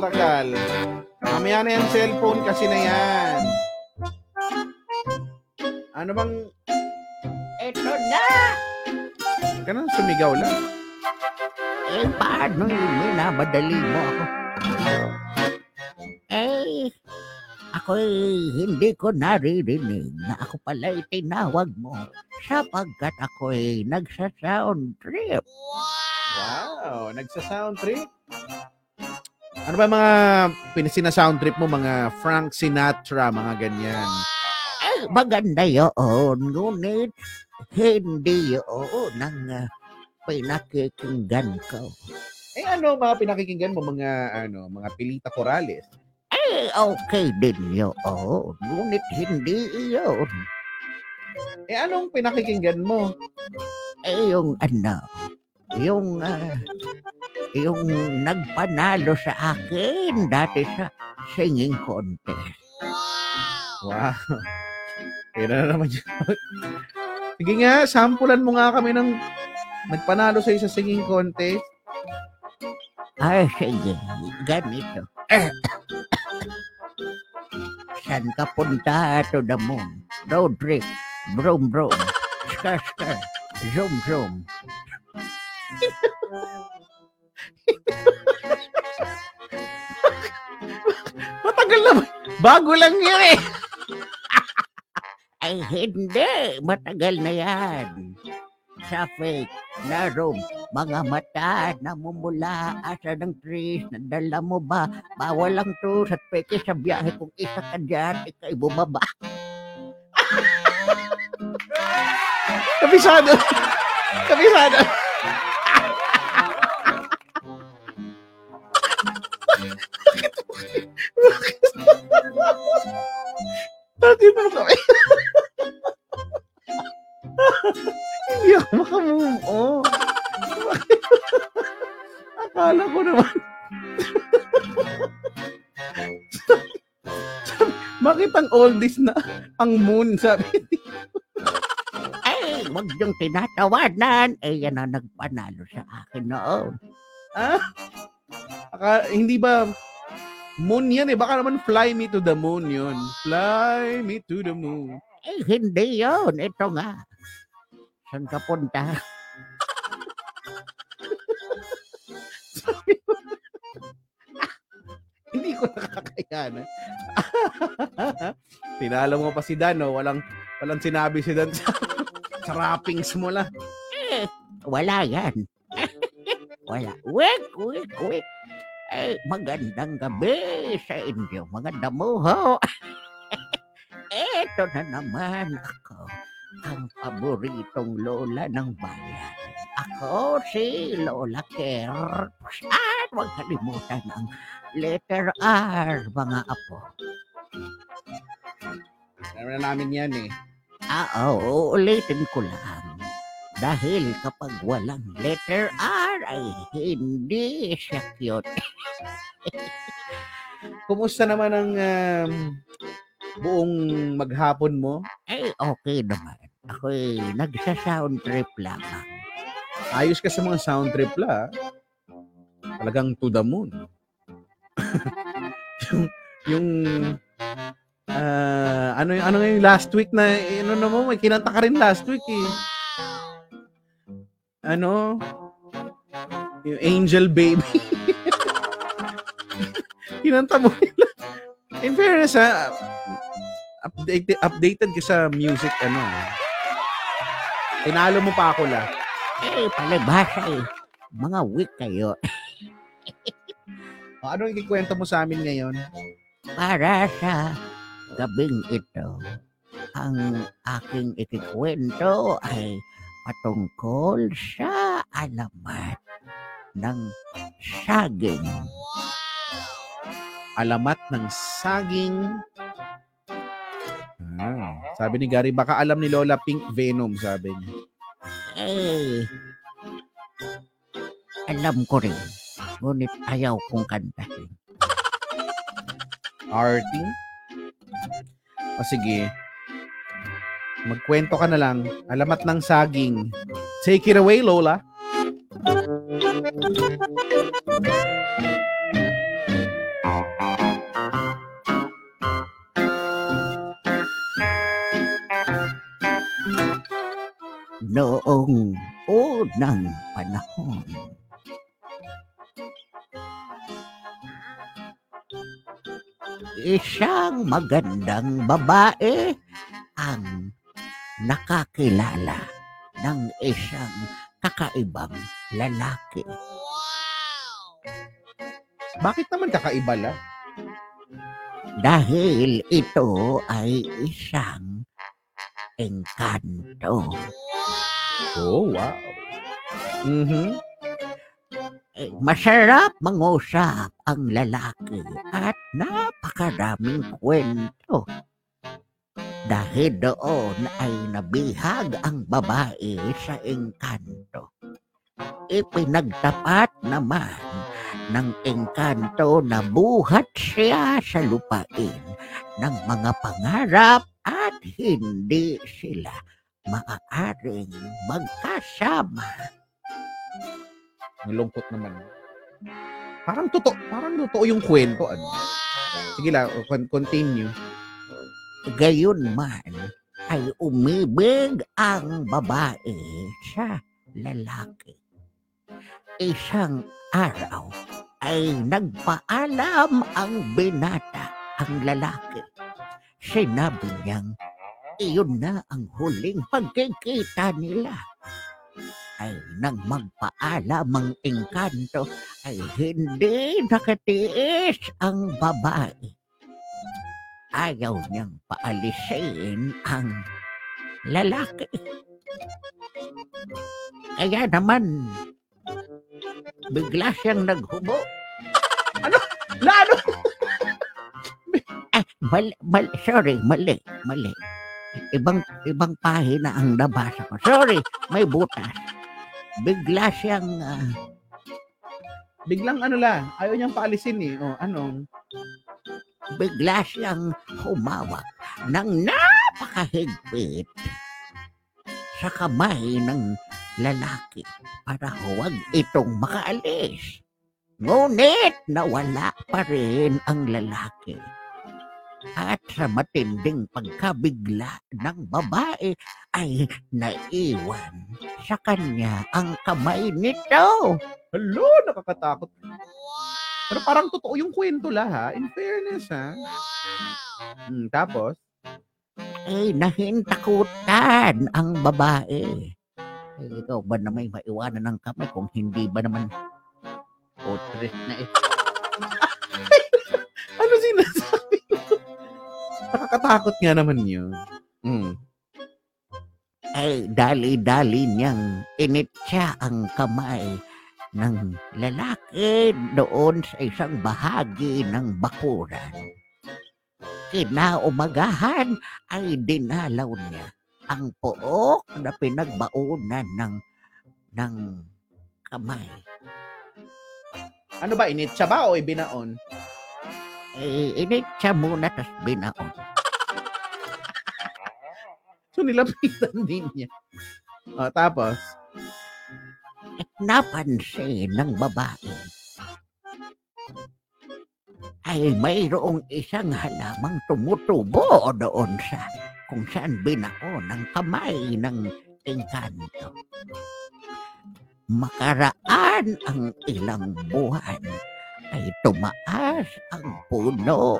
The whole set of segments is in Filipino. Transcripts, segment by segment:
tagal-tagal. Mamaya na yung cellphone kasi na yan. Ano bang, Ito na! na sumigaw lang. Eh, paano yung minamadali mo ako? Eh, ako'y hindi ko naririnig na ako pala'y tinawag mo sapagkat ako'y nagsa-sound trip. Wow, nagsa-sound trip. Ano ba mga pinasina-sound trip mo, mga Frank Sinatra, mga ganyan? Eh, maganda yun, ngunit hindi yun ang uh, pinakikinggan ko. Eh ano mga pinakikinggan mo, mga ano, mga Pilita Corales? Eh, okay din yun, ngunit hindi yun. Eh anong pinakikinggan mo? Eh, yung ano, yung, ah, yung nagpanalo sa akin dati sa singing contest. Wow. Eh na naman yun. Sige nga, sampulan mo nga kami ng nagpanalo sa sa singing contest. Ay, sige, ganito. Saan ka punta to the moon? Road trip, brum brum, skr skr, zoom zoom. Matagal na ba? Bago lang yun eh. Ay, hindi. Matagal na yan. Sa fake na room, mga mata namumula asa ng trees, nadala mo ba? Bawal lang to sa peke sa biyahe kung isa ka dyan, ikay bumaba. Kabisado. Kabisado. Na kami. Hindi ako makamove on. Akala ko naman. Bakit ang oldies na ang moon, sabi Ay, wag niyong tinatawanan. Eh, yan ang nagpanalo sa akin noon. Ah? Aka, hindi ba moon yan eh? Baka naman fly me to the moon yun. Fly me to the moon. Eh, hindi yon. Ito nga. Saan ka punta? Hindi ko nakakayanan. Tinalo mo pa si Dan, no? Walang, walang sinabi si Dan sa, sa wrappings mo lang. Eh, wala yan. wala. Wait, wait, wait. Eh, magandang gabi sa inyo, mga damuho. Eto na naman ako, ang paboritong lola ng bayan. Ako si Lola Kerr. At huwag kalimutan ang letter R, mga apo. Alam na namin yan eh. Ah, oo, ulitin ko lang. Dahil kapag walang letter R ay hindi siya cute. Kumusta naman ang um, buong maghapon mo? Ay, okay naman. Ako'y nagsa-sound trip lamang. Ayos ka sa mga sound trip la. Talagang to the moon. yung, yung ah, ano yung ano yung last week na ano na mo may kinanta ka rin last week eh. Ano? Yung Angel Baby. kinanta mo yun. In fairness ha, updated, updated ka sa music ano. Tinalo mo pa ako la. Eh, palibhasa eh. Mga week kayo. O, ano yung ikikwento mo sa amin ngayon? Para sa gabing ito, ang aking ikikwento ay patungkol sa alamat ng saging. alamat ng saging. Ah, sabi ni Gary, baka alam ni Lola Pink Venom, sabi niya. Eh, alam ko rin. Ngunit ayaw kong kantahin. Arting? O sige. Magkwento ka na lang. Alamat ng saging. Take it away, Lola. Noong unang panahon, isang magandang babae ang nakakilala ng isang kakaibang lalaki. Bakit naman kakaiba la? Dahil ito ay isang engkanto. Oh, wow. Mhm. Eh, Masarap mangusap ang lalaki at napakaraming kwento. Dahil doon ay nabihag ang babae sa engkanto. Ipinagtapat naman ng engkanto na buhat siya sa lupain ng mga pangarap at hindi sila maaaring magkasama. Ang lungkot naman. Parang totoo, parang totoo yung kwento. Ano? Sige lang, con- continue. Gayon man ay umibig ang babae sa lalaki. Isang araw ay nagpaalam ang binata ang lalaki. Sinabi niyang iyon na ang huling pagkikita nila. Ay nang magpaalam ang engkanto ay hindi nakatiis ang babae ayaw niyang paalisin ang lalaki. Kaya naman, bigla siyang naghubo. Lalo! Ah, mali, mali, sorry, mali, mali. Ibang, ibang pahina ang nabasa ko. Sorry, may butas. Bigla siyang, ah, Biglang ano la, ayaw niyang paalisin eh. Oh, ano? bigla siyang humawak ng napakahigpit sa kamay ng lalaki para huwag itong makaalis. Ngunit nawala pa rin ang lalaki. At sa matinding pagkabigla ng babae ay naiwan sa kanya ang kamay nito. Hello, nakakatakot. Pero parang totoo yung kwento la ha. In fairness ha. Hmm, tapos, ay nahintakutan ang babae. Ay, ikaw ba na may maiwanan ng kamay kung hindi ba naman potres na ito? ano sinasabi mo? Nakakatakot nga naman yun. Hmm. Ay dali-dali niyang initsa ang kamay ng lalaki doon sa isang bahagi ng bakuran. Kinaumagahan ay dinalaw niya ang pook na pinagbaunan ng ng kamay. Ano ba, initsa ba o ibinaon? Eh, initsa muna tas binaon. So nilapitan din niya. O, tapos, napansin ng babae ay mayroong isang halamang tumutubo doon sa kung saan binao ng kamay ng engkanto. Makaraan ang ilang buwan ay tumaas ang puno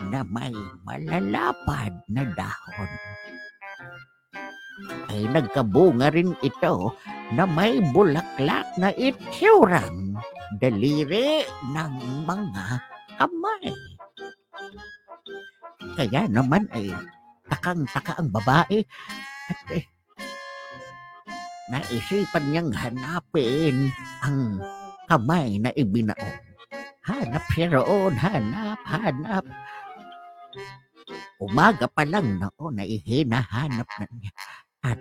na may malalapad na dahon. Ay nagkabunga rin ito na may bulaklak na itsurang daliri ng mga kamay. Kaya naman ay takang-taka ang babae at eh, naisipan niyang hanapin ang kamay na ibinaon. Hanap siya roon, hanap, hanap. Umaga pa lang noon ay hinahanap na niya. At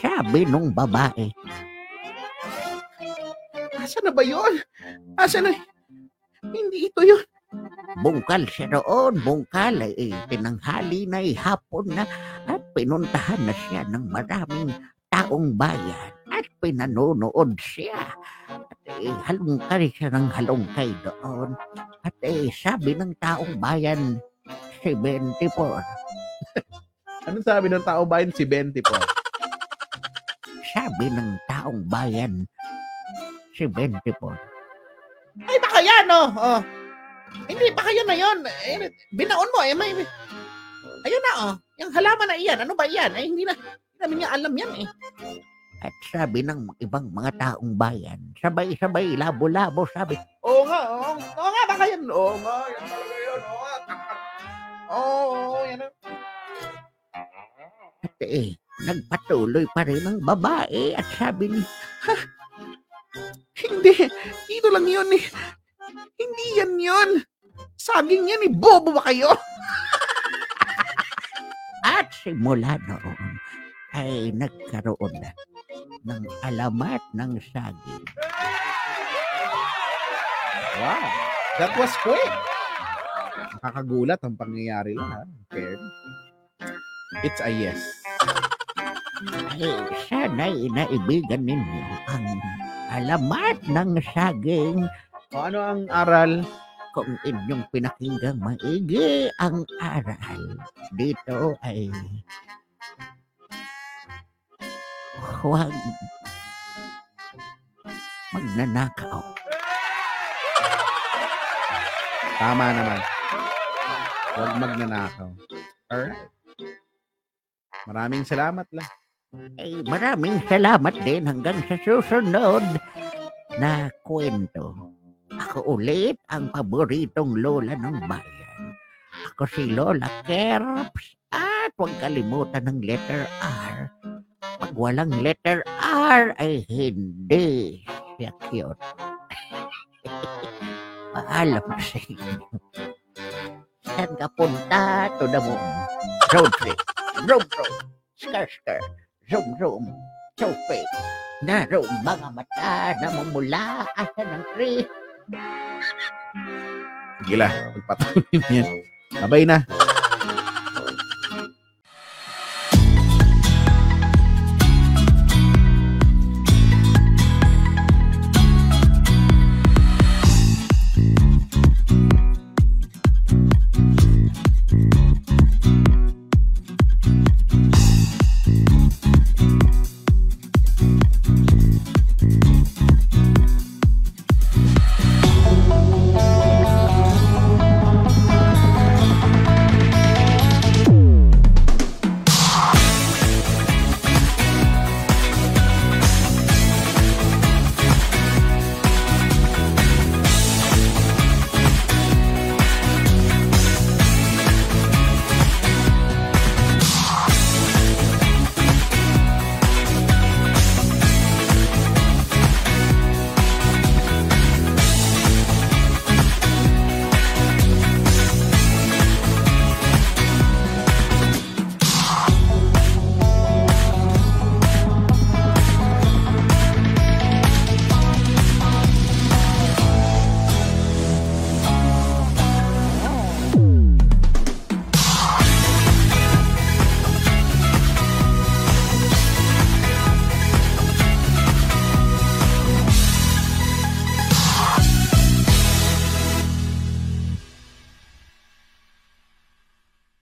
sabi nung babae, asa na ba yun? Asa na? Hindi ito yun. Bungkal siya roon, bungkal ay eh, tinanghali na eh, hapon na at pinuntahan na siya ng maraming taong bayan at pinanonood siya. At eh, halungkay siya ng halungkay doon. At eh, sabi ng taong bayan, 74. Anong sabi ng tao bayan? Si 20 po. sabi ng taong bayan si 24. Ay, baka yan, oh. oh. Hindi, baka yan na yun. Eh, binaon mo, eh. May, ayun na, oh. Yung halaman na iyan. Ano ba yan? Eh, hindi na, hindi namin niya alam yan, eh. At sabi ng ibang mga taong bayan, sabay-sabay, labo-labo, sabi, Oo nga, oo. Oo nga, baka yan. Oo nga, yan talaga yun. Oo nga. Oo, oo, yan. na. at eh, nagpatuloy pa rin ang babae at sabi ni, Hindi, dito lang yun, eh. Yun. Saging yan, eh. Bobo ba kayo? at simula noon ay nagkaroon na ng alamat ng saging. Wow. That was quick. Nakakagulat ang pangyayari lang, ha? Okay. It's a yes. Ay, sana'y naibigan ninyo ang alamat ng saging O ano ang aral? Kung inyong pinakinggang maigi ang aral dito ay huwag magnanakaw. Tama naman. Huwag magnanakaw. Alright. Maraming salamat lang. Ay, maraming salamat din hanggang sa susunod na kwento. Ako ulit ang paboritong lola ng bayan. Ako si Lola Kerps at huwag kalimutan ng letter R. Pag walang letter R ay hindi siya cute. Paalam sa inyo. Saan ka punta to the moon? Road trip. Road road. Skr skr. Zoom zoom. Sope. Naroon mga mata na mumula asa ng tree. Lang. Magpatuloy na yan. Babay na.